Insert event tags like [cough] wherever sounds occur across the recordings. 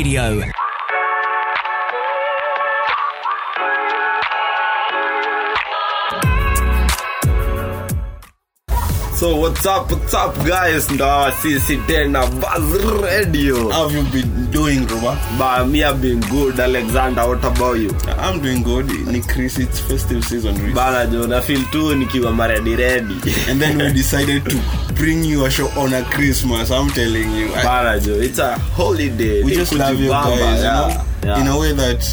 Radio. So what's up, what's up guys? Ndo sisi tena Buzz Radio. How have you been doing, Ruba? Ba, me have been good, Alexander. What about you? I'm doing good. Ni Chris, it's festive season. Chris. Bana jo, na feel too nikiwa maredi ready. And then we [laughs] decided to bring you a show on a Christmas. I'm telling you. It's a holiday. we just love you guys, you know? Yeah. In a way that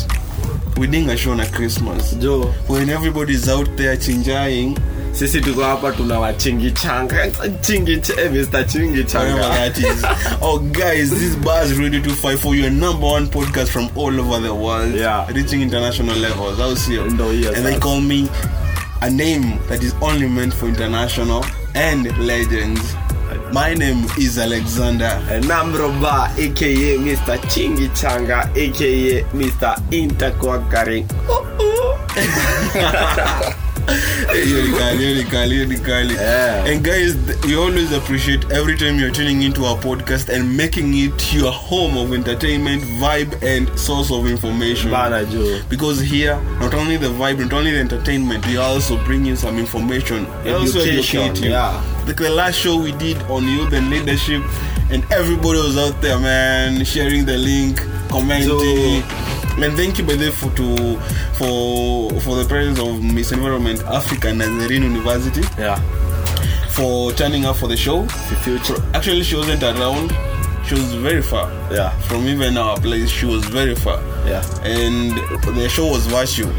we're doing a show on a Christmas. Jo, When everybody's out there chinjaing, sisi tuko hapa tuna wachingi changa. Chingi ch eh, Mr. Chingi whatever that is. oh, guys, this bar is Buzz Radio 254, your number one podcast from all over the world. Yeah. Reaching international levels. I'll see you. Ndo hiyo and they call me a name that is only meant for international and legends. My name is Alexander. Namroba aka Mr. Chingi Changa aka Mr. Interquarkaring. [laughs] Hiyo ni kali, hiyo ni kali, hiyo ni kali. Yeah. And guys, we always appreciate every time you're tuning into our podcast and making it your home of entertainment, vibe, and source of information. Bana. Because here, not only the vibe, not only the entertainment, we also bring you some information. We also educate you. yeah. Like the last show we did on youth and leadership, and everybody was out there, man, sharing the link, commenting. And thank you by the way, for to for for the presence of Miss Environment Africa Nazarene University Yeah. for turning up for the show. The future. Actually, she wasn't around. She was very far Yeah. from even our place. She was very far Yeah. and the show was virtual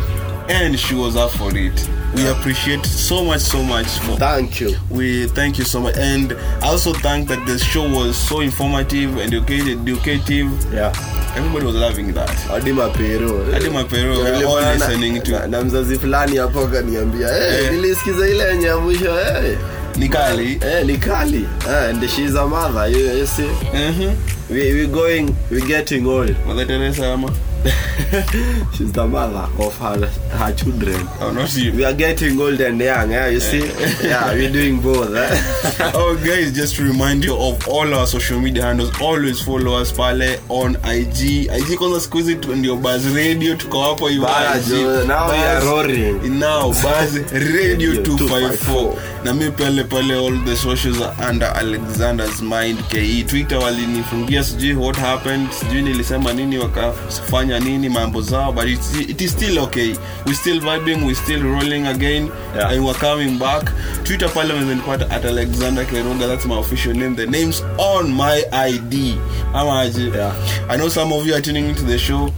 and she was up for it we appreciate so much so much for Thank you. we thank you so much and I also thank that the show was so informative and educated educative Yeah. everybody was loving that Hadi mapero. Hadi mapero, all na- listening to- na, na mzazi fulani hapo akaniambia hey, Eh. nilisikiza ile yenye mwisho hey. ni kali Eh, ni kali eh, and she is a mother you, you see Mhm. we, we going we getting old Mother Teresa ama [laughs] she's the mother of her her children. Oh not you we are getting old and young Yeah, you see? [laughs] Yeah we're doing both eh? [laughs] oh guys just to remind you of all our social media handles always follow us pale on ig ig kwanza siku hizi ndio buzz radio tuko hapo jo, now we are roaring. now buzz radio 254 na mi pale pale all the socials are under alexander's mind ke twitter walinifungia sijui what happened sijui nilisema nini wakafanya nini mambo zao but it, it is still okay. We still vibing we still rolling again. Yeah. and we're coming back. Twitter pale mwenzenipata at alexander keruga that's my official name. The name's on my id ama aje? Yeah. i know some of you are tuning into the show.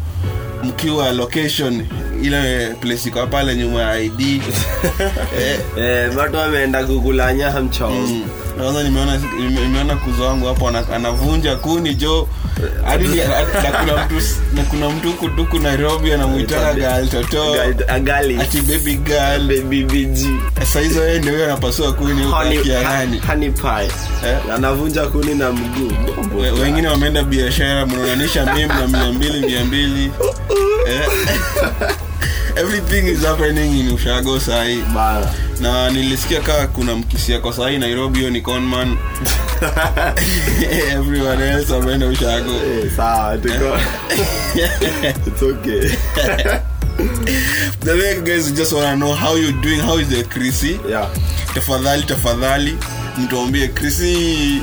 Mkiwa location ile place iko pale nyuma ya id [laughs] eh, eh, watu wameenda gugulanya nyama chao Mm. kwanza nimeona nimeona kuzo wangu hapo anavunja kuni jo. Hadi kuna mtu na kuna mtu kutuku nairobi anamwitaka gal toto agali ati baby girl. baby bg. Sasa hizo yeye ndio anapasua kuni huko honey, akiarani honey pie. Eh? anavunja kuni na mguu. Wengine wameenda biashara mnaonanisha mimi na mia mbili mia mbili. [laughs] Eh. Everything is happening in ushago sahii na nilisikia kaa kuna mkisi yako sahii nairobi hiyo ni conman [laughs] everyone else ameenda ushago. Eh, sawa tuko. [laughs] It's okay. The way guys just wanna know how you doing how is the krisi yeah. Tafadhali tafadhali mtuambie. Krisi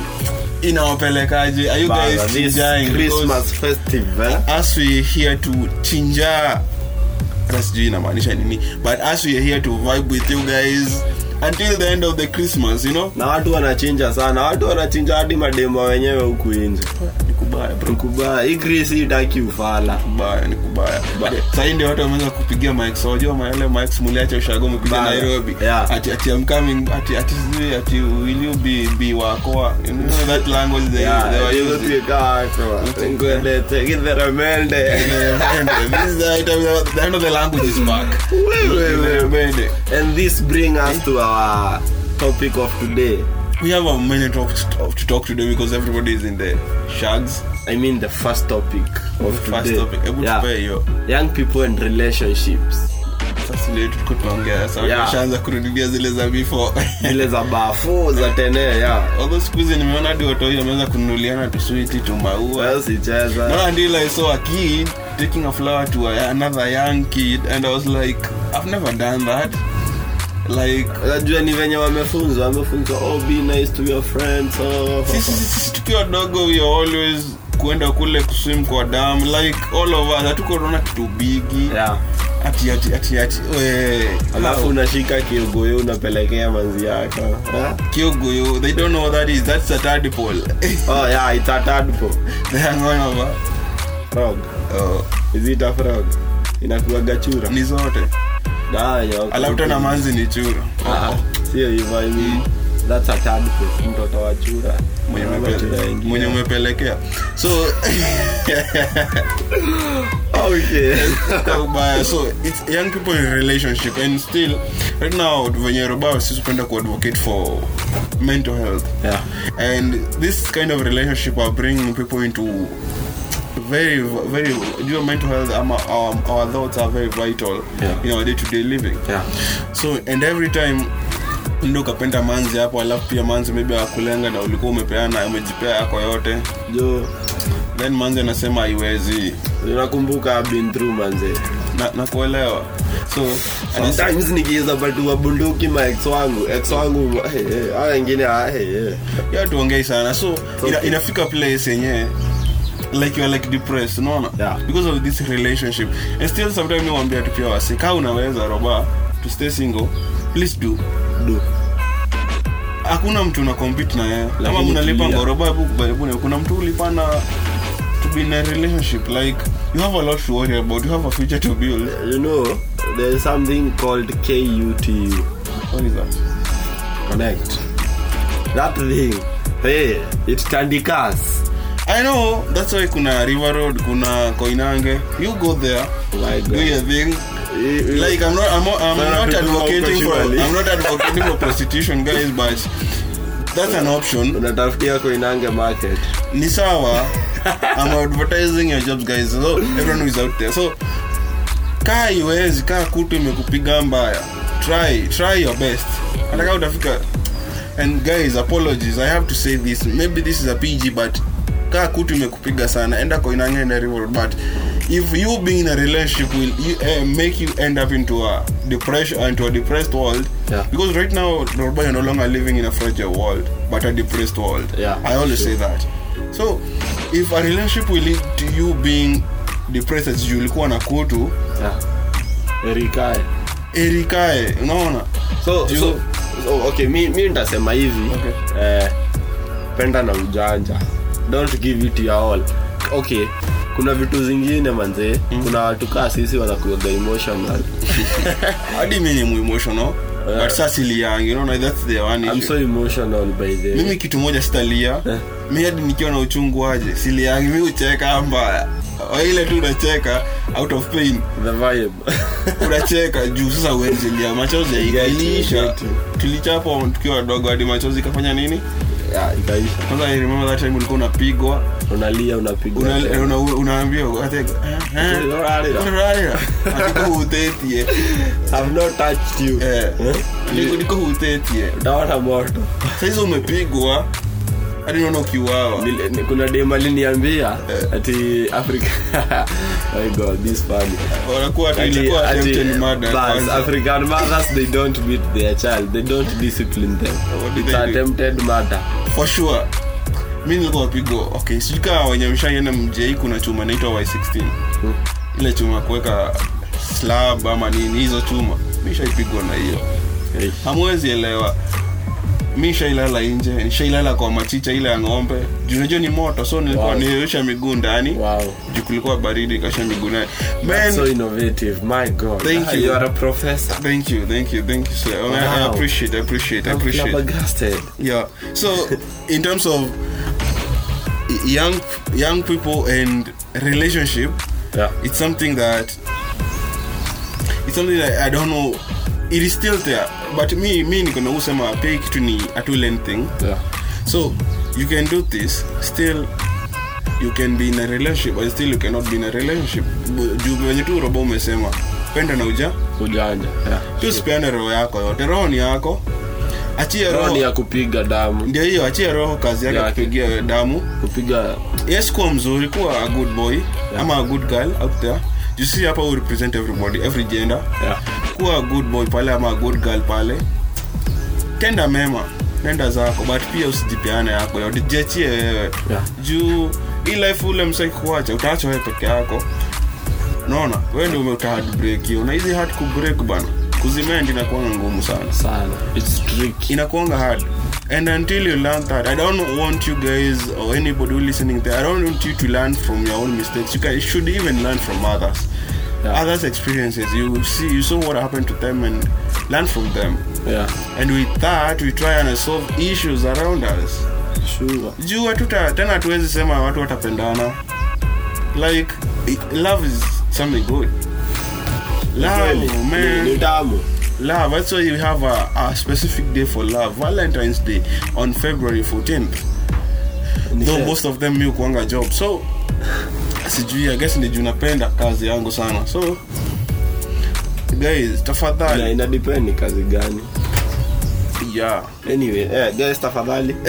inawapelekaje? Are you guys chinjaing christmas festive eh? as we here to chinja hata sijui inamaanisha nini. But as we are here to vibe with you guys until the end of the christmas you know? Na watu wanachinja sana. Watu wanachinja hadi mademo wenyewe huku nje kubaya bro kubaya. Itaki ufala kubaya ni kubaya sahii ndio watu wameanza kupigia mics. Wajua maele mics muliacha ushago umekuja nairobi. Yeah. ati ati I'm coming ati ati sijui ati will you be be wakoa? You know that language they, they were using. ngwendete this is the item the end of the language is back. Mbende. and this bring us to our topic of today we have a minute of, of to talk today because everybody is in the shags. I mean the first topic of first today. topic. Hebu yeah. tupe hiyo. Young people and relationships. Sasa ndio tuko tunaongea sasa Yeah. washaanza kurudia zile za before. Zile za bafu za [laughs] tene although siku hizi nimeona hadi watoi wameanza kununuliana tuswiti tumaua usicheza Not until I a kid taking a flower to a, another young kid, and I was like, I've never done that. Like, unajua ni venye wamefunzwa wamefunzwa oh be nice to your friends oh, sisi sisi tukiwa dogo we are always kuenda kule kuswim kwa damu like all of us hatukonaona kitu bigi. Yeah. Ati ati ati ati alafu unashika kiogoyo unapelekea manzi yako kiogoyo they don't know what that is that's a tadpole [laughs] oh yeah it's a tadpole they [laughs] are going over frog. Oh, is it a frog? Inakuwa gachura ni zote alafu tena manzi ni chura. Ah, sio hivyo that's a tadpole mtoto wa chura. Mwenye umepelekea. So [laughs] okay. so it's young people in relationship and still right now venye roba sisi upenda kuadvocate for mental health. Yeah. And this kind of relationship are bringing people into very very your mental health um, our, our thoughts are very vital Yeah. in our day-to-day living. Yeah. So and every time ndo ukapenda manzi hapo alafu pia manzi maybe akulenga na ulikuwa umepeana umejipea yako yote jo. then manzi anasema haiwezi. Nakumbuka been through manzi. Na, na kuelewa. So sometimes nikiweza batu wabunduki ma ex wangu ex wangu hey, hey, wengine ah, hey, hey. ya tuongei sana. So ina, inafika place yenye like you're like depressed unaona? Yeah. because of this relationship. And still sometimes niwaambia tu pia wasi kaa unaweza roba to stay single please do. Do. Hakuna mtu una compete na yeye. Kama mnalipa tulia. ngoroba hebu kuna mtu ulipana to be in a relationship like you have a lot to worry about. You have a future to build. You know there is something called KUTU what is that? Connect. That thing. Hey it's tandikas I know that's why kuna River Road kuna Koinange. You go there like do your thing. Like like I'm not I'm I'm not advocating for. I'm not advocating for prostitution guys but that's an option. Unatafutia koinange market. Ni sawa. I'm advertising your jobs guys. So everyone who is out there. So kaa iwezi kaa kutu imekupiga mbaya. Try try your best. Hata utafika. And guys apologies i have to say this. Maybe this is a pg but kaa kutu imekupiga sana. Enda koinange na river but if you being in a relationship will you, uh, make you end up into a depression into a depressed world. Yeah. because right now Norba, you're no longer living in a fragile world but a depressed world. Yeah, i always sure. say that. So if a relationship will lead to you being depressed as you ulikuwa na kutu yeah. erikae erikae unaona? So, You- so, so okay mi, mi nitasema hivi Okay. eh, penda na ujanja don't give it your all. Okay kuna vitu zingine manzee mm. kuna watu kaa sisi wanakuaga [laughs] emotional hadi mi ni muemotional Uh, but saa siliangi unaona that's the one I'm so emotional by the mimi kitu moja sitalia. Eh. mi hadi nikiwa na uchungu aje siliangi mi ucheka mbaya ile tu unacheka out of pain. The vibe. [laughs] Unacheka juu sasa uwezilia machozi you, you. tulichapa tukiwa wadogo hadi machozi ikafanya nini yeah, ikaisha. Kwanza I remember that time ulikuwa unapigwa. Unalia unapigwa unaambia una- unaambiwa ate- eh, eh, ati kuhutetie I've not touched you. Nikuhutetie Eh? niko- niko utaona moto. Saizi umepigwa hadi naona ukiuawa. Kuna dem aliniambia ati africa [laughs] my god this funny wanakuwa ati- attempted murder bas, african mothers they don't beat their child. They don't discipline them. It's attempted murder. For sure. Mi nilikuwa wapigwa okay sijui wenye mshaienda mjei kuna chuma naitwa y16 Hmm. ile chuma kuweka slab ama nini hizo chuma. Mishaipigwa na hiyo. Hey. hamwezi elewa mi shailala nje shailala kwa machicha ile ya ng'ombe. Juunajua ni moto so nilikuwa Wow. niliosha miguu ndani. Wow. Juu kulikuwa baridi kasha miguu ndani. So innovative. My god. Thank you. you are a professor. Thank you thank you thank you sir. I, I appreciate I appreciate I appreciate. yeah. So [laughs] in terms of young young people and relationship yeah. it's something that it's something that i don't know. It is still there but me me niko na usema pay kitu ni a two lane thing. Yeah. So you can do this still you can be in a relationship but still you cannot be in a relationship. Juu venye tu robo umesema penda na uja. Ujanja yeah. tu usipeane roho yako yote roho ni yako. Achia roho ni ya kupiga damu. Ndio hiyo achie roho kazi yake Yeah. kupigia damu. Kupiga yes kuwa mzuri kuwa a good boy ama a good girl out there. You see hapa we represent everybody every gender. Yeah. Kuwa good boy pale ama good girl pale. Tenda mema nenda zako but pia usijipeane yako jiachie wewe. Yeah. juu hii life ule msai kuacha utaacha wewe peke yako. Naona wewe ndio umeutahard hiyo. Na hizi hard kubreak bana kuzimendi inakuanga ngumu sana. Sana. It's tricky. Inakuanga hard. And until you learn that i don't want you guys or anybody who listening there. I don't want you to learn from your own mistakes. You, can, you should even learn from others Yeah. others experiences you see you saw what happened to them and learn from them. Yeah. And with that we try and solve issues around us. Sure. Juu hatuta tena hatuwezi sema watu watapendana. Like love is something good. Love ni- man. ni damu love that's why we have a, a specific day for love. Valentine's day on february 14th Ni though most of them mi kuanga job. So sijui i guess ni juu napenda kazi yangu sana. So guys Ina- tafadhali. Ina depend ni kazi gani. Yeah. Anyway yeah, guys tafadhali. [laughs]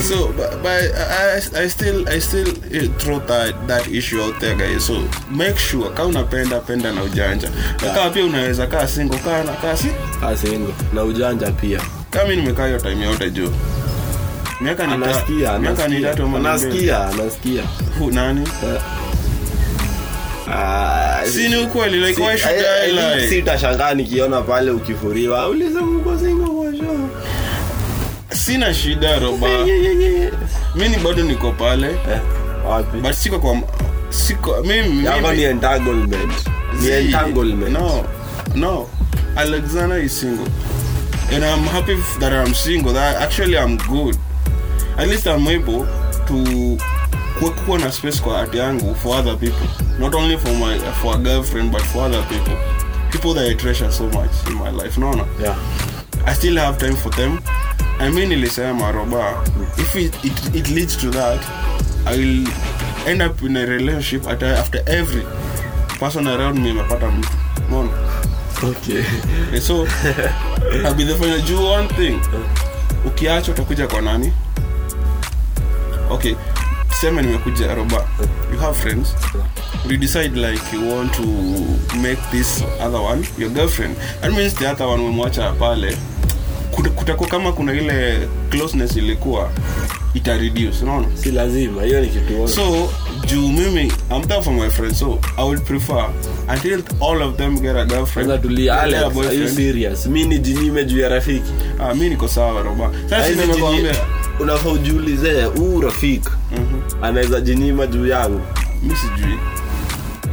So but, but I, I still I still eh, throw that that issue out there guys. So make sure kama unapenda penda na ujanja. Yeah. kama pia unaweza kaa single kaa na kaa single. Na ujanja pia. Kama nimekaa hiyo time yote juu miaka ni anasikia miaka ni tatu ama anasikia anasikia nani? Ah, si ni ukweli like why should eh, I eh, lie? sitashangaa nikiona pale ukifuriwa. Ulisema mko single kwa sure sina shida roba. Mimi bado niko pale. Eh, wapi? But siko kwa siko mimi yako ni entanglement. Ni entanglement. No, no. Alexander is single, and I'm happy that I'm single. That actually I'm good. At least I'm able to kuwa na space kwa art yangu for other people, not only for my for a girlfriend but for other people, people that I treasure so much in my life. No, no. yeah I still have time for them. I mean, nilisema roba, if it, it, it leads to that, I will end up in a relationship at, after every person around me imepata mtu. Unaona? okay so [laughs] I'll be the final you one thing ukiacha utakuja kwa nani okay tuseme nimekuja roba you have friends? You decide like you want to make this other one your girlfriend. That means the other one umemwacha pale. Kutakuwa kama kuna ile closeness ilikuwa ita reduce unaona? Si lazima hiyo ni kitu moja. so juu mimi i'm there for my friends so i would prefer until all of them get a girlfriend. Na tulia alex are you serious? Mimi ni jinime juu ya rafiki. Ah, mimi niko sawa roba sasa jinyi- unafaa ujiulize huu rafiki anaweza jinyima juu yangu? Mi sijui.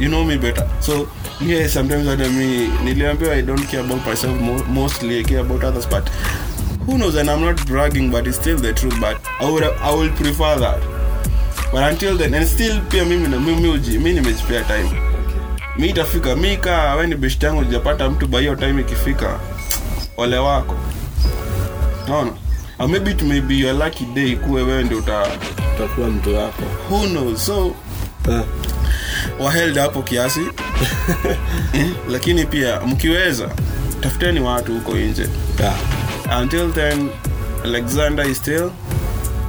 You know me better. So yeah sometimes hata mi niliambiwa i don't care about myself mo mostly i care about others but who knows and i'm not bragging but it's still the truth but i would i will prefer that. But until then and still pia mimi na mimi uji mi nimejipea time. Mi itafika mi kaa we ni best yangu ujapata mtu by hiyo time ikifika ole wako. Naona or maybe it may be your lucky day kuwe wewe ndio uta utakuwa mtu wako who knows so uh. waheld hapo kiasi [laughs] Eh, lakini pia mkiweza tafuteni watu huko nje yeah. until then alexander is still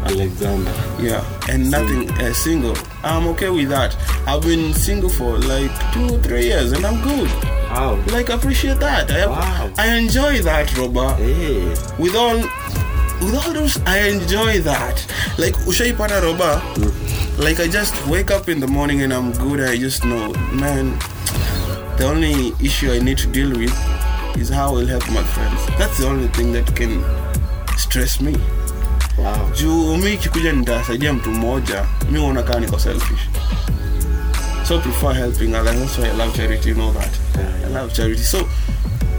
alexander yeah and nothing uh, single i'm okay with that i've been single for like two three years and i'm good wow. like appreciate that i, Wow. I enjoy that Roba. hey. with all those i enjoy that. Like ushaipata roba? Like i just wake up in the morning and i'm good. I just know man the only issue i need to deal with is how i'll help my friends. That's the only thing that can stress me. Wow. juu mi kikuja nitasaidia mtu mmoja mi uona kaa niko selfish. So I prefer helping others. That's why i love charity you know that. I love charity. So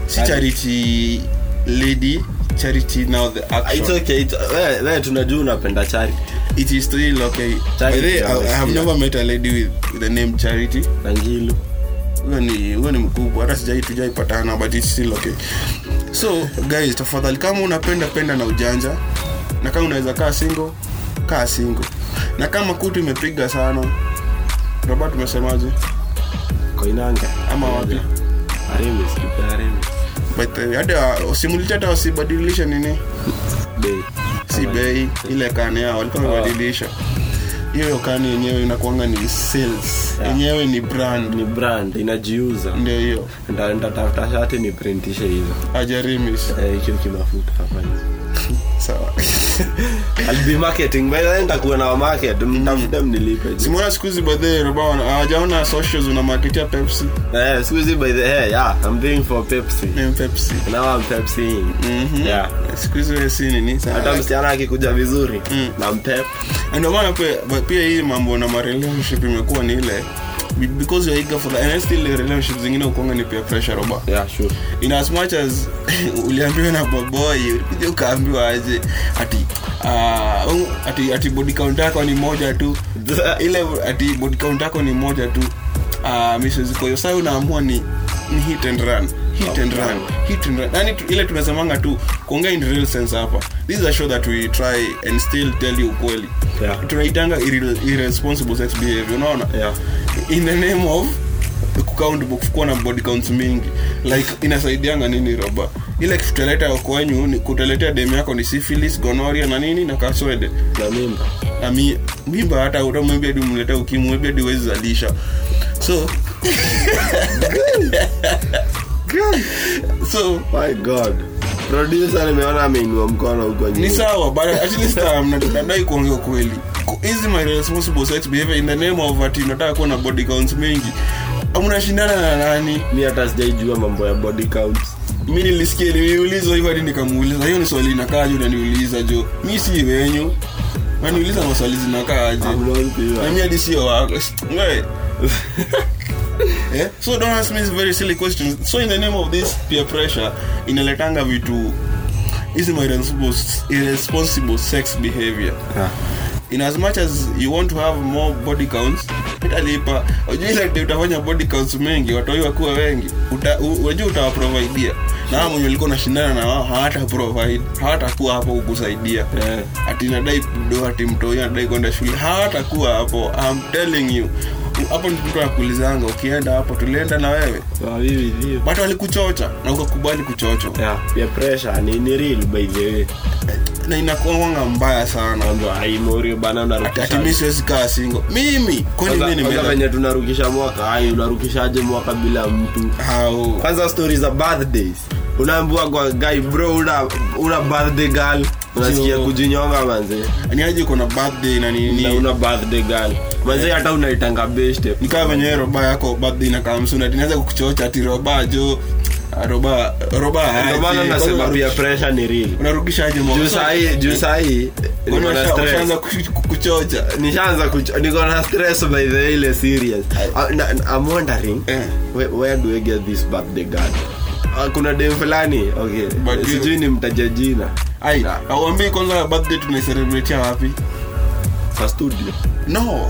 si charity lady charity now the action It's okay. It's, we, we tunajua unapenda charity. It is still okay. Charity, By the I, I have never met a lady with, with the name charity. Na huyo ni huyo ni mkubwa hata sijai tujaipatana but it's still okay. So guys tafadhali kama unapenda penda na ujanja na kama unaweza kaa single kaa single. Na kama kutu imepiga sana roba tumesemaje? Koinanga. Ama wapi? Aramis, tupe Aramis. By hata simuliti hata wasibadilisha nini? Bei. si bei. ile kani yao walikuwa wamebadilisha. Hiyo kani yenyewe inakuanga ni sales. Yeah. yenyewe ni brand. Ni brand inajiuza. Ndio hiyo. Nda- ndatafuta shati niprintishe hizo. Ajarimis. Eh, hicho kimafuta hapa. [laughs] Sawa [laughs] I'll be marketing. By the nitakuwa na market. Mtafute mnilipe. Simona siku hizi badhe hawajaona socials unamarketia pepsi? Eh siku hizi by the hey, yeah I'm doing for Pepsi. Ni pepsi. Now I'm Pepsi. Mhm. yeah. Siku hizi we si nini hata msichana akikuja vizuri Mm. na mpep ndio maana pia, hii mambo na marelationship imekuwa ni ile because you're eager for that. And still relationship zingine ukonga ni peer pressure roba yeah sure. In as much as [laughs] uliambiwa na baboy ulikuja ukaambiwa aje ati uh, ati ati body count yako ni moja tu. [laughs] Ile ati body count yako ni moja tu. Uh, mrs koyo sasa unaamua ni ni hit and run hit and run. Hit and run. Yani ile tunasemanga tu kuongea in real sense hapa. This is a show that we try and still tell you ukweli. Yeah. tunaitanga irresponsible sex behavior unaona? Yeah. In the name of kuwa na body counts mingi. Like inasaidianga nini roba ile kitu kwenyu ni kutaletea dem yako ni syphilis gonoria na nini na kaswede. Na mimba. Na mi, mimba hata utamwambia hadi umleta ukimwambia hadi uwezi zalisha. So [laughs] so my god. Producer nimeona ameinua mkono huko ni sawa but at least um, na- nadai kuongea kweli. Hizi my responsible sex behavior in the name of ati nataka kuwa na body counts mengi mnashindana na nani? Mi hata sijaijua mambo ya body counts. Mi nilisikia niliulizwa hivyo hadi nikamuuliza. Hiyo ni swali inakaaje unaniuliza jo? Mi si wenyu. Naniuliza maswali zinakaaje? Na mi hadi sio wako. [laughs] yeah? [laughs] so don't ask me very silly questions. So in the name of this peer pressure inaletanga vitu hizi irresponsible, irresponsible sex behavior. Yeah. in as much as you want to have more body counts italipa ujuilate utafanya body counts mengi watoi wakuwa wengi. Unajua utawaprovidea na mwenye ulikuwa unashindana na wao hawata provide hawatakuwa hapo kukusaidia. Yeah. ati nadai do ati mtoi anadai kwenda shule hawatakuwa hapo. I'm telling you hapo ndi mtu anakuulizanga ukienda hapo tulienda na wewe. Sawa, hivi but walikuchocha na ukakubali kuchochwa. Yeah. Pressure ni ni real by the way na wanga mbaya sana. Aimorio bana unarukisha ati siwezi kaa singo mimi? Kwani Kwanza- nimeenda venye tunarukisha mwaka ai unarukishaje mwaka bila mtu? Hao. Kwanza stori za birthdays. Unaambiwa kwa guy bro una, una birthday girl. Unasikia kujinyonga manze. Ni aje kuna birthday na na nini una birthday girl. Manze hata unaitanga best. Nikawa venye roba yako birthday na kamsuna tinaweza kukuchocha ati roba jo ah, roba roba ndio maana aje. nasema pia pressure ni real. unarudisha aje juu mwaka sahii juu sahii Kwani niko na washa- stress. washaanza ku- kukuchocha nishaanza niko na stress by the way, ile serious. I, I'm wondering Eh. where, where do I get this birthday girl? Ah, kuna dem fulani? Okay. Sijui ni mtaja jina. Auambii kwanza birthday tunaicelebratea wapi? Kwa studio. No.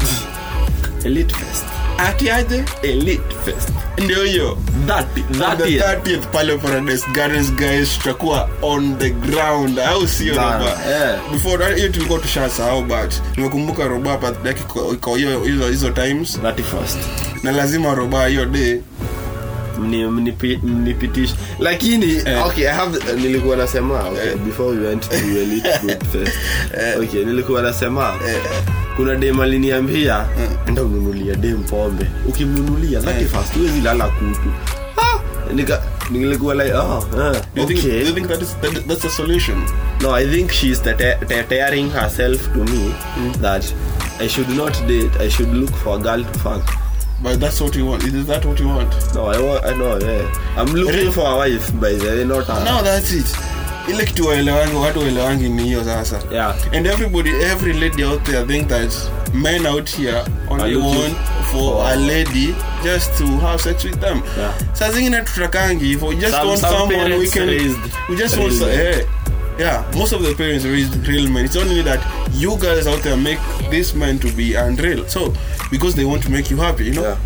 Elite fest ati aje elite fest. Ndio hiyo. That On that the is 30th pale paradise gardens guys tutakuwa on the ground. Au sio roba before hiyo tulikuwa tushasahau but nimekumbuka roba hizo hizo times. 31st na lazima roba hiyo day Mni- mnipi- mnipitishe. Lakini Eh. okay I have nilikuwa nasema okay, Eh. before we went to elite [laughs] food fest. Eh. okay nilikuwa nasema eh, kuna dem aliniambia enda ununulia dem pombe. Ukimnunulia zake 31st huwezi lala kutu. Ah! Nika, nilikuwa like oh, uh, do you think, do you think that is that, that's the solution? No i think she's tete- te- tearing herself to me mm. that i should not date i should look for a girl to fuck. But that's what you want. Is that what you want? No i want i know yeah. i'm looking Really? for a wife by the way not a no that's it ile kitu waelewangi watu waelewangi ni hiyo sasa yeah and everybody every lady out there think that men out here only want for oh. a lady just to have sex with them Yeah. saa zingine tutakangi hivo just Some- want some someone we can raised we just raised. want eh, yeah most of the parents raised real men it's only that you guys out there make this man to be unreal so because they want to make you happy you know Yeah.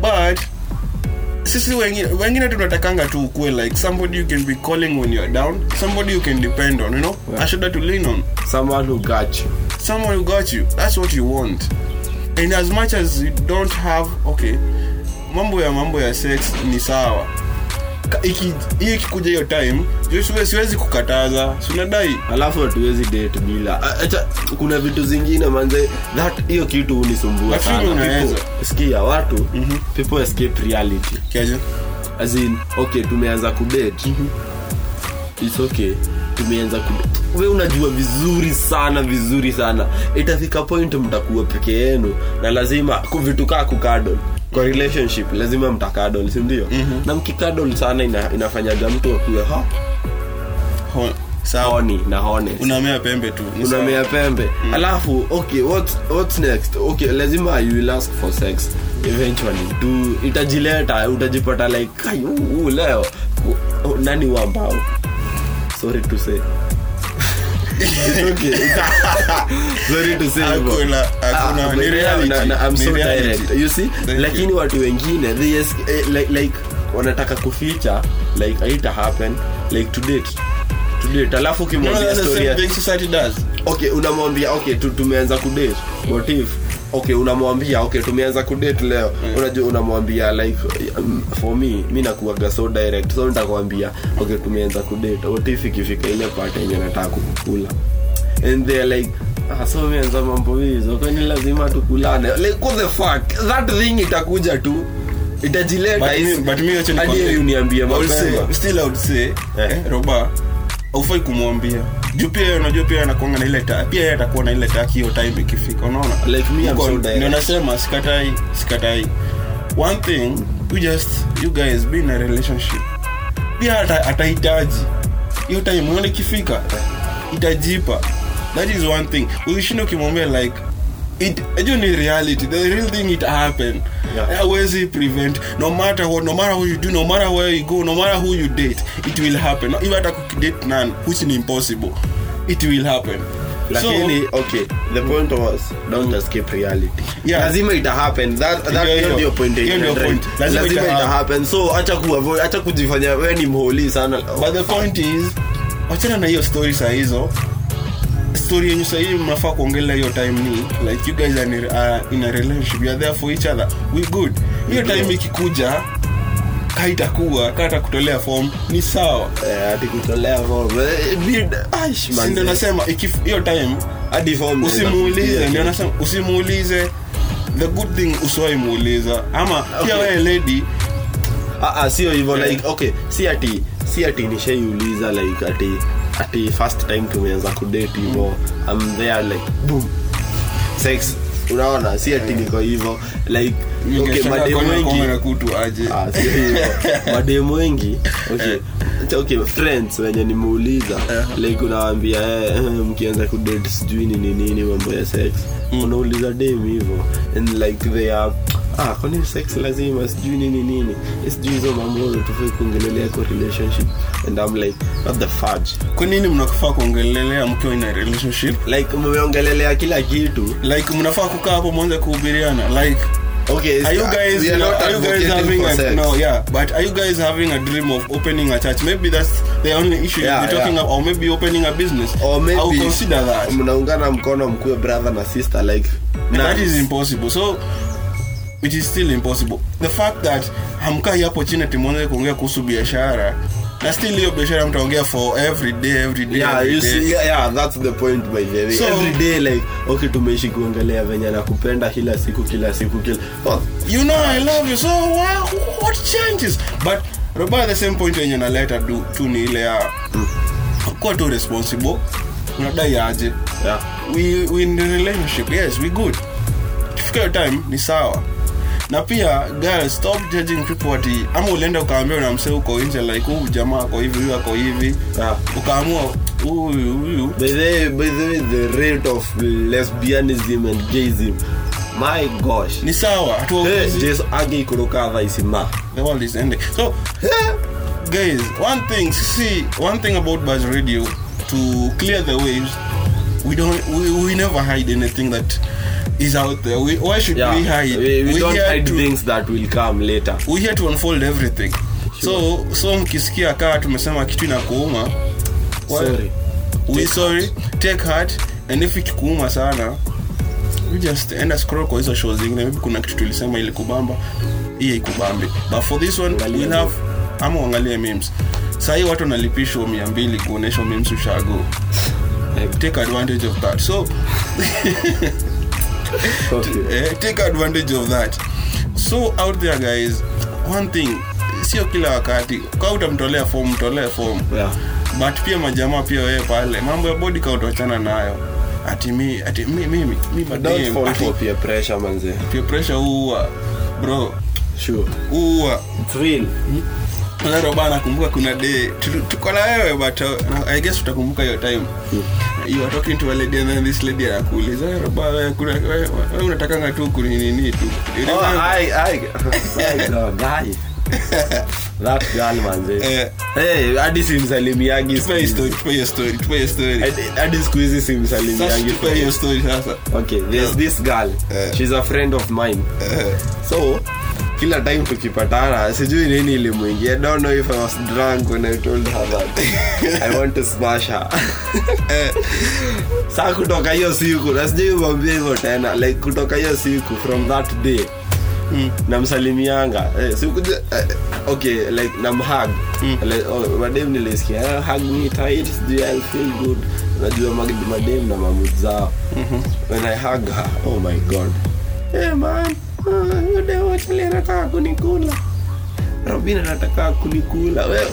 but sisi wengine wengine tunatakanga tu ukue like somebody you can be calling when you're down somebody you can depend on you know? Yeah. a shoulder to lean on. Someone who got you. Someone who got you. That's what you want. And as much as you don't have okay mambo ya mambo ya sex ni sawa Ka- iki- hiyo ikikuja time joshua siwezi kukataza. Sinadai. Alafu hatuwezi date bila. A- acha kuna vitu zingine manze that hiyo kitu unisumbua sana. sikia watu people escape reality. Kiaje as in okay tumeanza kudate it's okay. Tumeanza kudate we unajua vizuri sana vizuri sana. Itafika point mtakuwa peke yenu. Na lazima vitu kaa kukadol kwa relationship lazima mtakadol sindio mm-hmm. na mkikadol sana ina, inafanyaga mtu akuwe Ho- honi na unamea pembe tu unamea pembe. Alafu okay what's, what's next? Okay lazima you will ask for sex. Eventually tu itajileta utajipata like "Kai, huu- huu leo nani wambao sorry to say lakini you. watu wengine they es- eh, like, like wanataka kuficha like haita happen like to date. To date. Alafu ukimwambia okay unamwambia okay tumeanza kudate what if okay unamwambia okay tumeanza kudate leo. Unajua unamwambia like um, for me mi nakuaga so direct. So nitakwambia okay tumeanza kudate ikifika ile part yenye nataka kukula? And they're like asomeanza mambo hizo. Kwani lazima tukulane? Like what the fuck? That thing itakuja tu. Itajileta But me- isi- but me wacha hadi nikwambie. uniambie I would mapema. say- still I would say, Eh. eh, roba aufai kumwambia juu pia unajua pia anakuanga na ile ta pia yeye atakuwa na ile taki hiyo time ikifika unaona? Like me, I'm so direct. ndio nasema sikatai sikatai. One thing you just you guys be in a relationship. Pia atahitaji. Hiyo time unaona ikifika itajipa. That is one thing. Uishinda ukimwambia like it ajua ni reality. The real thing it happen Yeah. hawezi prevent no matter what no matter who you do no matter where you go no matter who you date it will happen No, even hata kukidate none which is impossible it will happen lakini so, okay the point was don't mm. escape reality Yeah. lazima ita happen that that Ndio yeah. your point yeah, your point. Lazima lazima ita ita happen. happen so acha ku avoid acha kujifanya wewe ni mholi sana but the point is wachana na hiyo story saa hizo story yenyu sahii mnafaa kuongelea hiyo time ni like you guys are in, a- uh, in a relationship. You are there for each other. We good. Hiyo time ikikuja kaitakuwa kata kutolea form. Ni sawa. Eh, kutolea form. Eh, ndio nasema hiyo time hadi form usimuulize ndio nasema usimuulize. The good thing usiwai muuliza. Ama pia Okay. wewe lady. Ah ah sio hivyo Yeah. like okay. Si ati si ati nishaiuliza like ati ati first time tumeanza kudate hivo am there like boom. Sex. Unaona si ati niko hivo like okay mademu wengi Ah, [laughs] mademu wengi okay. Okay friends wenye nimeuliza like unawambia eh, eh, mkianza kudate sijui nini nini mambo ya sex. Unauliza dem hivo and like they are ah kwa nini sex lazima sijui nini nini? Sijui hizo mambo tufai kuongelelea kwa relationship. And i'm like what the fudge? Kwa nini mnakufaa kuongelelea mkiwa ina relationship? Like mmeongelelea kila kitu. Like mnafaa kukaa hapo mwanze kuhubiriana. Like okay are you guys we are not are you guys having a, sex. no yeah but are you guys having a dream of opening a church? Maybe that's the only issue Yeah, you're talking yeah. about or maybe opening a business. Or maybe I'll consider that. mnaungana mkono mkuwe brother na sister like And that is impossible. So it is still impossible. The fact that hamkai hapo chini timwanze kuongea kuhusu biashara na still hiyo biashara mtaongea for every day every day yeah every you day. see yeah, yeah that's the point by the way. So- every day like okay tumeishi kuongelea venye nakupenda kila siku kila siku kila oh, you know i love you. So wow, what changes? But roba the same point yenye naleta tu ni ile ya kuwa tu responsible. Unadai aje. Yeah. We, we in the relationship. Yes we good. Kifika hiyo time ni sawa na pia girls stop judging people ati ama ulienda ukaambia na msee uko nje like huu jamaa ako hivi huyu ako hivi. Yeah. Ukaamua huyu huyu. By the by the way the rate of lesbianism and gayism my gosh. Ni sawa hey, hatuwauzi jesu agi kuruka tha isima the world is ending. So guys one thing see one thing about buzz radio to clear the waves we don't we, we never hide anything that is out there. We, why should yeah. we hide? We, we we don't hide to- things that will come later. We here to unfold everything. So so mkisikia kaa tumesema kitu inakuuma. Sorry. We sorry. take heart. And if ikikuuma sana we just enda scroll kwa hizo show zingine. Maybe kuna kitu tulisema ili kubamba. Hii ikubambe but for this one Angalia we'll have ama uangalie memes. Sahii watu wanalipishwa mia mbili kuonyesha memes ushago. Take advantage of that. So [laughs] Okay. eh, take advantage of that so out there guys one thing sio kila wakati ka utamtolea fom mtolee fom Yeah. but pia majamaa pia wewe pale mambo ya body kautachana nayo ati mi ati mi mimi mi madem ati for pressure manze. peer pressure huwa bro Sure. huwa It's real. Lero bana kumbuka kuna day tu- tuko na wewe but uh, I guess utakumbuka hiyo time you are talking to a lady and then this lady anakuuliza "Lero bana wewe kuna wewe unatakanga tu kuninini tu You Oh? I, I, [laughs] God, guy. That girl manze. Eh. Hey, hadi simsalimiagi. Hadi- siku hizi simsalimiagi okay there's Yeah. this girl Eh. she's a friend of mine Eh, so kila time tukipatana sijui nini ilimwingia. Don't know if i was drunk when i told her that. I want to smash her. Saa kutoka hiyo siku na sijui mwambia hivyo tena like kutoka hiyo siku from that day namsalimianga. Eh, eh, oh, eh, feel good. Najua madem na mamud zao. When I hug her, oh my god. Hey man, uh, yule anataka kunikula. Robin anataka kunikula. Wewe.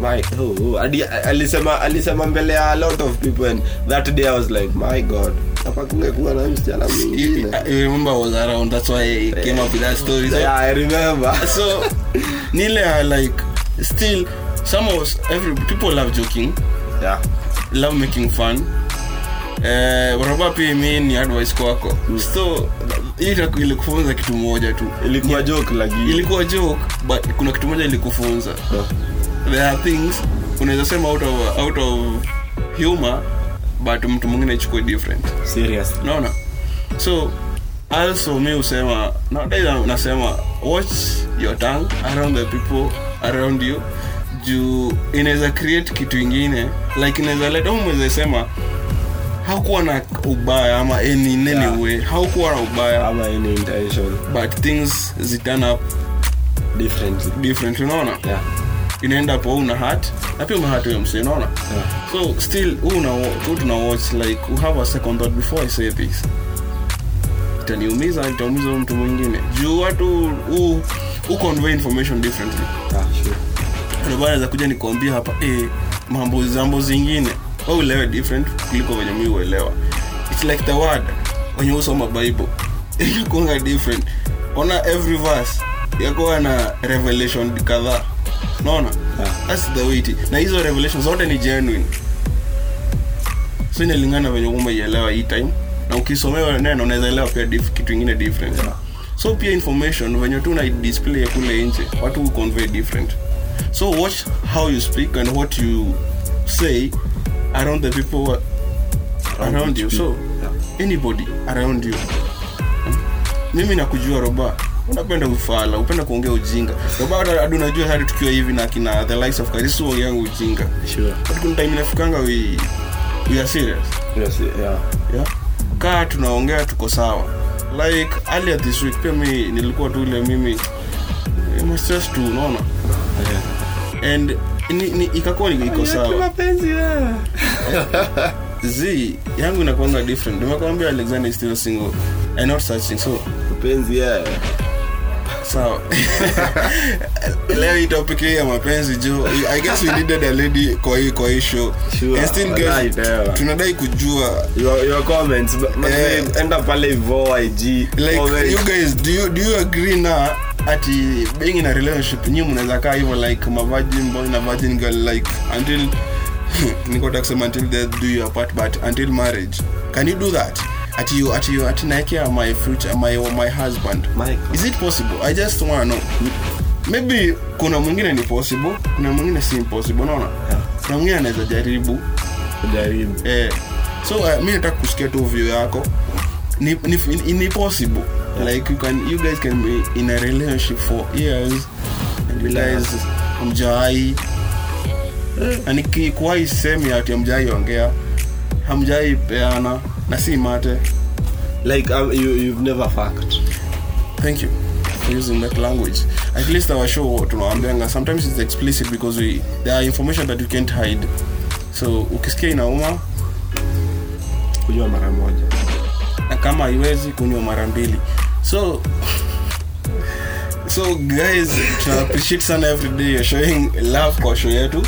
My oh, oh. Adi, alisema alisema mbele ya a lot of people and that day I was like, my god. Hapa kungekuwa na msichana mwingine. remember I was around that's why I came up with that story so, Yeah, I remember. so nile I like still some of us every people love joking yeah. love making fun eh, pia mi ni advice kwako so hii itaku- ilikufunza kitu moja tu. Ilikuwa joke lakini. ilikuwa joke but kuna kitu moja ilikufunza. Yeah. there are things unaweza sema out of, out of humor but mtu mwingine ichukue different. Serious. unaona? So also mi husema nowadays nasema watch your tongue around the people around you. Juu inaweza create kitu ingine. Like inaweza leta umeweza sema haukuwa na ubaya ama any, in any Yeah. way haukuwa na ubaya Ama any intention but things ziturn up differently. differently unaona Yeah. inaenda hapo una hat na pia umehat huyo msee unaona Yeah. so still huu una- tuna watch like we have a second thought before i say this itaniumiza itaumiza mtu mwingine juu watu huu huu convey information differently Yeah, sure. ndio naweza kuja nikuambia hapa eh, mambo zambo zingine wewe uelewe different kuliko venye mi uelewa its like the word wenye usoma bible. [laughs] Inakunga different. Ona every verse yakuwa na revelation kadhaa naona Yeah. thats the way na hizo revelation zote ni genuine. So inalingana venye umeielewa hii time. Na ukisomewa neno unaweza elewa pia dif, kitu ingine different. Yeah. so pia information venye tu na display kule nje watu convey different. So watch how you speak and what you say around the people around, around you so Yeah. anybody around you mimi nakujua roba unapenda ufala upenda kuongea ujinga roba hadi unajua hadi tukiwa hivi na kina the likes of karisu uongeangu ujinga Sure. kuna time inafikanga we, we are serious Yes, yeah. yeah? kaa tunaongea tuko sawa like earlier this week pia mi nilikuwa tu ile mimi eh, tu unaona Yeah. and ni, ni, ikakuwa iko sawa. Mapenzi [laughs] z yangu inakuanga different. Nimekwambia alexander is still single. And not searching so. Mapenzi wewe. sawa. [laughs] Leo hii topic ya mapenzi jo i guess we needed a lady kwa hii kwa hii show. Sure, and still guys tunadai kujua. Your, your comments but- but babe, enda pale hivo ig like comments. you guys do you, do you agree na ati being in a relationship nyi mnaweza kaa hivyo like ma virgin boy na virgin girl like until [laughs] nikota kusema until death do your part but until marriage. Can you do that? At you at you at naekea my future my my husband. Michael. Is it possible? I just wanna know. Maybe kuna mwingine ni possible kuna mwingine si impossible unaona? Yeah. kuna mwingine anaweza jaribu. Jaribu. eh, so uh, mi nataka kusikia tu view yako. Ni, ni, ni, ni possible like you can you guys can be in a relationship for years and realize hamjai. Na nikikuwai semi ati hamjai ongea. Hamjai peana na si mate. Like um, you, you've never fucked. Thank you using that language. At least our show tunawaambianga sometimes it's explicit because we there are information that you can't hide. So ukisikia inauma kunywa mara moja. na kama haiwezi kunywa mara mbili so so guys tuna appreciate sana every day you're showing love kwa show yetu.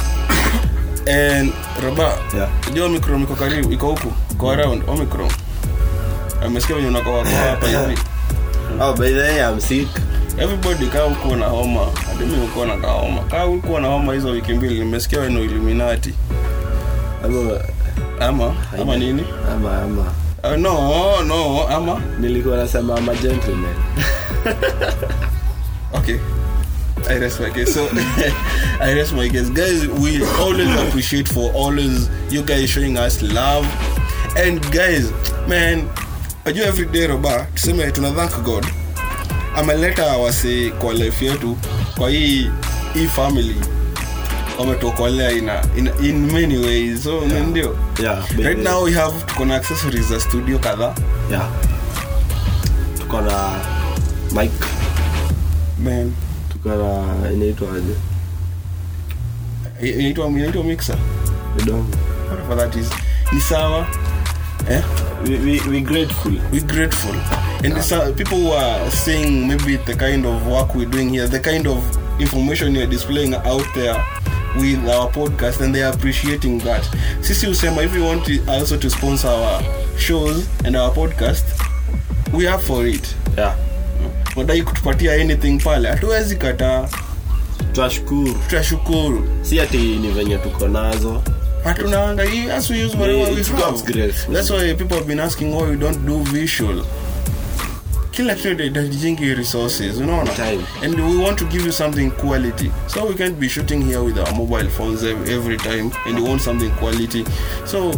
And roba Yeah. jua omicron iko karibu iko huku iko around omicron. Amesikia venye unakoa hapa [laughs] hivi. Oh by the way i'm sick. Everybody kaa ukuwa na homa. Hadi mimi ukuwa na kahoma kaa ukuwa na homa hizo wiki mbili nimesikia weno illuminati. Ama ama ama nini? ama ama uh, no no ama nilikuwa nasema ama gentleman Okay. I rest my case. So [laughs] I rest my case. Guys, we always appreciate for always you guys showing us love. And guys, man, ajua every day roba tuseme tuna thank god ameleta wase kwa life yetu kwa hii hii family wametuokolea ina, in, in many ways. So Yeah. ndio. Yeah right now we have tuko na accessories za studio kadhaa. Yeah. Tuko na mic. Man. Tuko na inaitwa aje inaitwa inaitwa mixer. Whatever that is. Ni sawa. Eh? We, we, we grateful. We grateful. And yeah. so, people who are saying maybe the kind of work we're doing here the kind of information you're displaying out there with our podcast and they're appreciating that. Sisi usema if you want to also to sponsor our shows and our podcast we are for it. Yeah. Wadai kutupatia anything pale. Hatuwezi kataa. Twashukuru. Tutashukuru si ati ni venye tuko nazo. Hatunaanga as we use whatever we that's why people have been asking why we don't do visual kila kitu inahitaji resources unaona? And we want to give you something quality. So we can't be shooting here with our mobile phones every time and you want something quality. So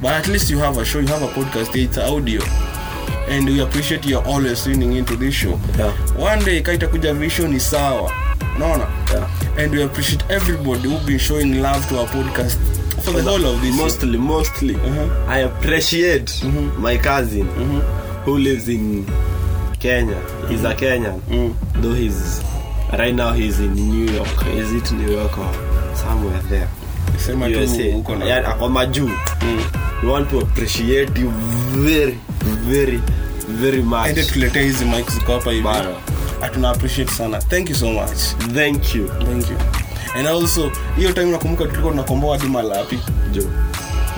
but at least you have a show you have a podcast it's audio. And we appreciate you always tuning into this show. Yeah. one day kaitakuja vision ni sawa. Unaona? Yeah. and we appreciate everybody who've been showing love to our podcast for the whole of this mostly year. mostly Uh-huh. i appreciate my cousin who lives in kenya. He's a kenyan. Mm. though he's right now he's in new york. Is it new york or somewhere there? Sema tu USA. uko na- Yeah, ako majuu Mm. we want to appreciate you very very very much. Ende tuletea hizi mic ziko hapa hivi. Bana. Atuna appreciate sana. Thank you so much. Thank you. Thank you. And also hiyo time nakumbuka tulikuwa tunakomboa hadi malapi. Jo.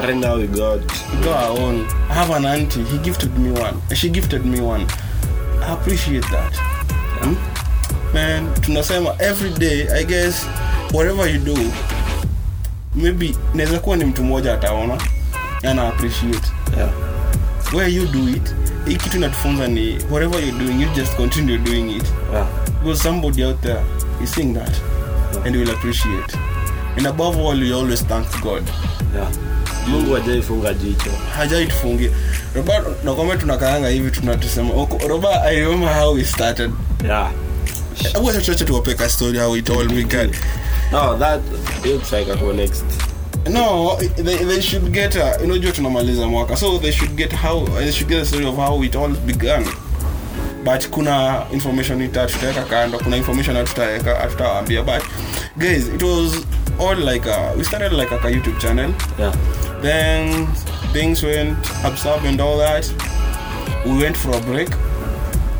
right now we got we got our own. I have an auntie. He gifted me one. She gifted me one i appreciate that. Hmm? man tunasema every day i guess whatever you do maybe naweza kuwa ni mtu mmoja ataona ana appreciate. Yeah. Where you do it hii kitu inatufunza ni whatever you're doing you just continue doing it. Yeah. Because somebody out there is seeing that and will appreciate. And above all you always thank god. Yeah mungu ajaifunga jicho. Hajaitufungia. Roba nakwambia tunakaanga hivi tunatusema "Oko- roba i remember how we started. Yeah. Hebu acha tuache tuwapeka story how it all began. No that looks like ako next. No they, they should get a unajua tunamaliza mwaka. So they should get how they should get a story of how it all began. But kuna information ita tutaweka kando kuna information hatutaweka hatutawaambia. But guys it was all like a, we started like a, a youtube channel. Yeah then things went upsub and all that. We went for a break.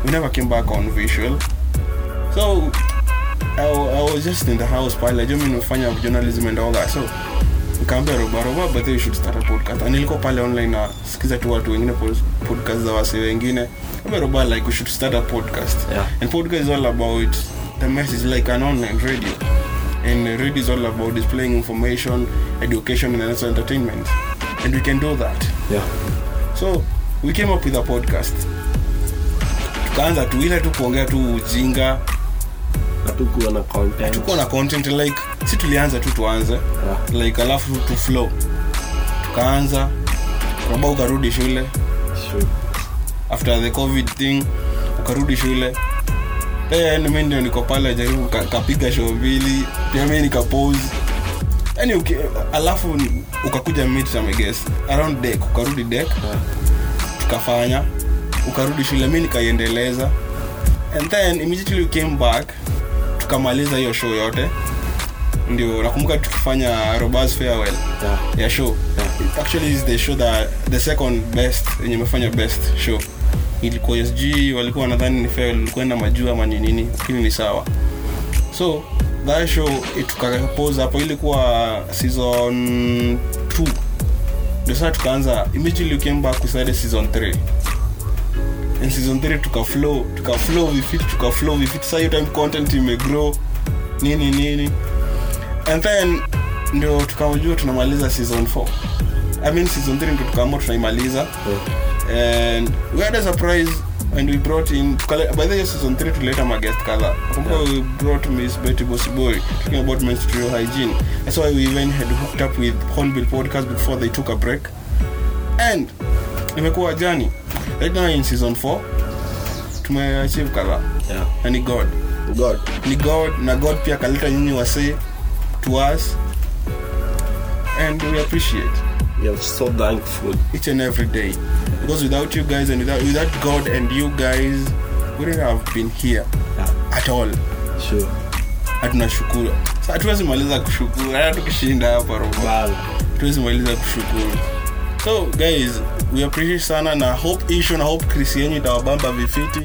We never came back on visual. So I, I was just in the house pale jo mi nimefanya journalism and all that. So nikaambia robaroba but then should start a podcast. And nilikuwa pale online na sikiza tu watu wengine podcast za wasi wengine. Kaambia roba like we should start a podcast. Yeah. and podcast is all about the message like an online radio and read is all about displaying information education and also entertainment. And we can do that. Yeah. So we came up with a podcast. Tukaanza tu ile tu kuongea tu ujinga. Hatukuwa na content. Hatukuwa na content like si tulianza tu tuanze. Yeah. Like alafu tu flow. Tukaanza. Roba ukarudi shule. Sure. After the covid thing ukarudi shule then mi ndio niko pale jaribu ka- kapiga show mbili pia mi nikapose yani uki, alafu ukakuja mit some guest around deck ukarudi deck yeah tukafanya ukarudi shule mi nikaiendeleza. And then immediately came back tukamaliza hiyo show yote. Ndio nakumbuka tukifanya robas farewell Yeah. ya show. Yeah. actually is the show that the second best yenye imefanya best show ilikuwa sg walikuwa nadhani ni fail kwenda majuu ama ni nini lakini ni sawa. So that show hapo ilikuwa season 2 ndio sasa tukaanza immediately came season 3 in season 3 tukaflow tukaflow vifiti tukaflow vifiti sasa hiyo time content imegrow nini nini. And then ndio tukajua tunamaliza season 4 i mean season 3 ndio tukaamua tunaimaliza and we had a surprise and we brought in by the way season 3 tulileta magest kadhaa kumbuka we brought miss betty bosiboy talking about menstrual hygiene. That's why we even had hooked up with hornbill podcast before they took a break. And imekuwa jani right now in season 4 tumeachieve kadhaa Yeah. na ni god. God. ni god na god pia akaleta nyinyi wasee to us. And we appreciate We are so thankful. each and every day. Because without you guys and without, without god and you guys we wouldn't have been here Yeah. at all. Sure. hatunashukuru hatuwezi maliza kushukuru. Hata tukishinda hapa robo hatuwezi maliza kushukuru. So guys we appreciate sana na hope issue na hope chris yenyu itawabamba vifiti.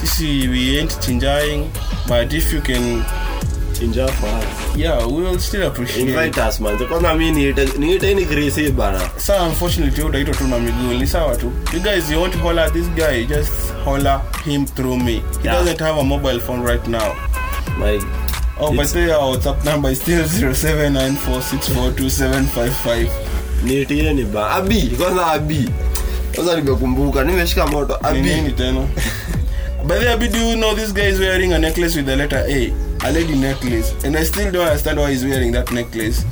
Sisi we ain't chinjaing but if you can Chinja for yeah we will still appreciate Invite us man. Kwanza mimi niite niite ni Chris bana. sa unfortunately utaitwa tu na miguu ni sawa tu you guys you want to holler at this guy just holler him through me he Yeah. doesn't have a mobile phone right now My oh but It's- say our whatsapp number is still 0794642755 niitie ni ba. Abi, kwanza Abi. Kwanza nimekumbuka, nimeshika moto. Abi. nini tena [laughs] by the way do you know this guy is wearing a necklace with the letter a? A lady necklace. And i still don't understand why he's wearing that necklace.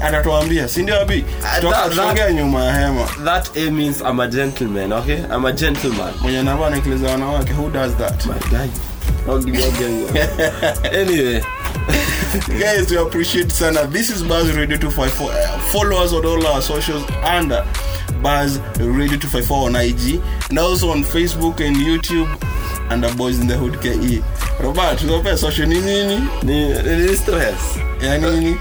Anatuambia si ndio abi that- tutaongea nyuma ya hema. That A means I'm a gentleman, okay? I'm a gentleman. mwenye anavaa necklace wanawake who does that? My guy. Okay, okay, okay. anyway, guys we appreciate sana. This is buzz radio 254 Uh, follow us on all our socials. Under buzz radio 254 on ig and also on facebook and youtube under boys in the hood ke robert tunaopea social ni nini ni, ni stress. ya nini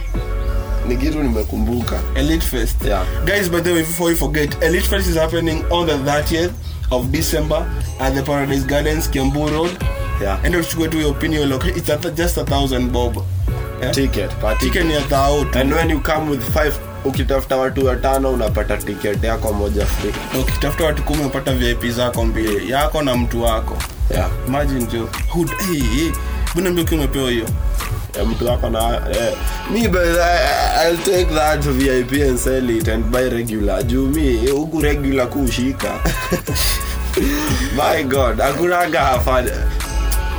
Ni kitu nimekumbuka. elite fest Yeah. guys by the way before you forget elite fest is happening on the 30th of december at the paradise gardens kiambu road Yeah. and tuchukue tu your opinion look it's at just a thousand bob yeah? Ticket, per chicken ticket. ni a tu And when you come with five, ukitafuta watu watano unapata tiketi yako moja free. ukitafuta watu kumi unapata vip zako mbili yako na mtu wako Yeah. imagine jo hey, hey. mbona ukiwa umepewa hiyo mtu wako na eh, mi I'll take that VIP and sell it and buy regular juu mi huku regular kuushika [laughs] my god hakunaga hafanya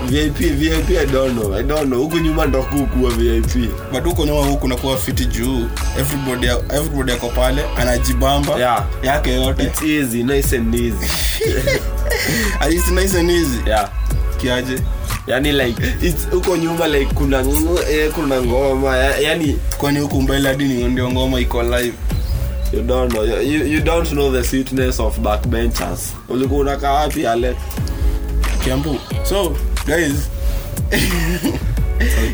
VIP VIP I don't know. I don't know. Huku nyuma ndo kukuwa VIP but huko nyuma huku kunakuwa fiti juu. Everybody everybody ako pale anajibamba. Yeah. yake yote. It's easy nice and easy. [laughs] At least nice and easy? Yeah. Kiaje? Yani like it's huko nyuma like kuna eh, kuna ngoma. Ya- yani kwani huku mbele hadi ndio ngoma iko live? you don't know. You, you don't know the sweetness of backbenchers. Ulikuwa unakaa wapi Alex kiambu. So guys. [laughs]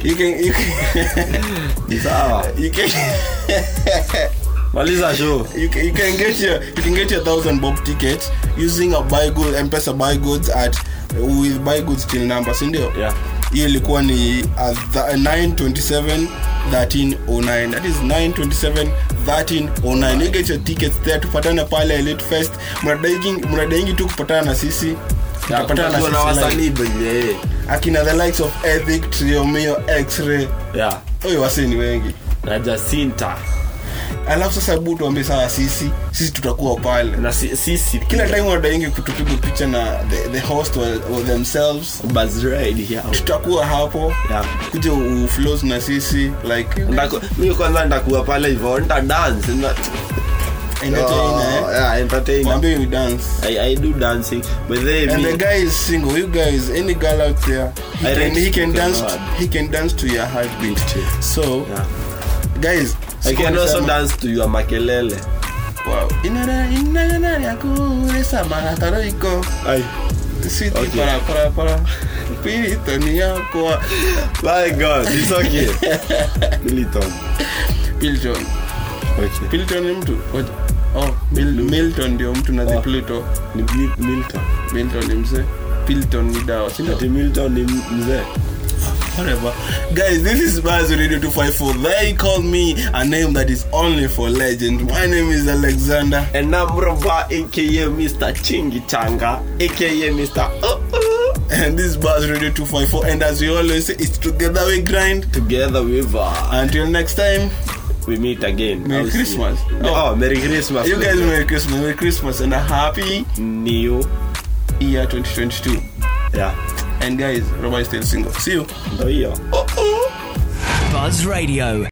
You can, you can, sawa. You can. [laughs] Maliza show. You can, you can get your you can get your thousand bob ticket using a buy good mpesa buy goods at with buy goods till number sindio yeah. Hiyo ilikuwa ni uh, th- 927 1309 that is 927 1309 you get your tickets there. Tupatane pale elite fest. Mnadaingi tu kupatana na sisi tutapatana na wasanii benye akina the likes of ethic triomio x-ray. Yeah. Oyo wase ni wengi. Na Jacinta. Alafu sasa hebu tuambie sawa sisi sisi tutakuwa pale. Na si- sisi kila time wanadaingi kutupiga picha na the, the host or, or themselves. Buzz yeah tutakuwa hapo. Yeah. Kuja uflows na sisi like mi kwanza nitakuwa pale hivyo nita dance na- entertain Oh, eh? Yeah, entertain. mwambie you dance? I, I do dancing. But they and me, the guy is single. You guys any girl out there he I can, he can dance word. he can dance to your heartbeat so yeah. guys I can also dance to your makelele. Wow. Inana inana yakuresa marataro iko. Ai. sweet sweet Okay. para para para. Piliton yako. My god it's okay. [laughs] Militon Piliton okay. Piliton ni mtu. Ngoja. Oh Mil- Milton ndio mtu na Oh. the Pluto ni Milton Milton ni mzee pilton ni dawa si Milton ni mzee Whatever. Guys, this is Baz Radio 254. They call me a name that is only for legend. My name is Alexander. and I'm Rava, aka Mr. Chingi Changa aka Mr. Uh-uh. And this is Baz Radio 254. And as we always say, it's together we grind. together we vibe. Until next time, we meet again Merry I'll. Christmas. Oh, oh, Merry Christmas you guys Merry Christmas, Merry Christmas, and a happy new year 2022. yeah And guys, Robert is still single. See you. Oh, ndo hiyo Buzz Radio.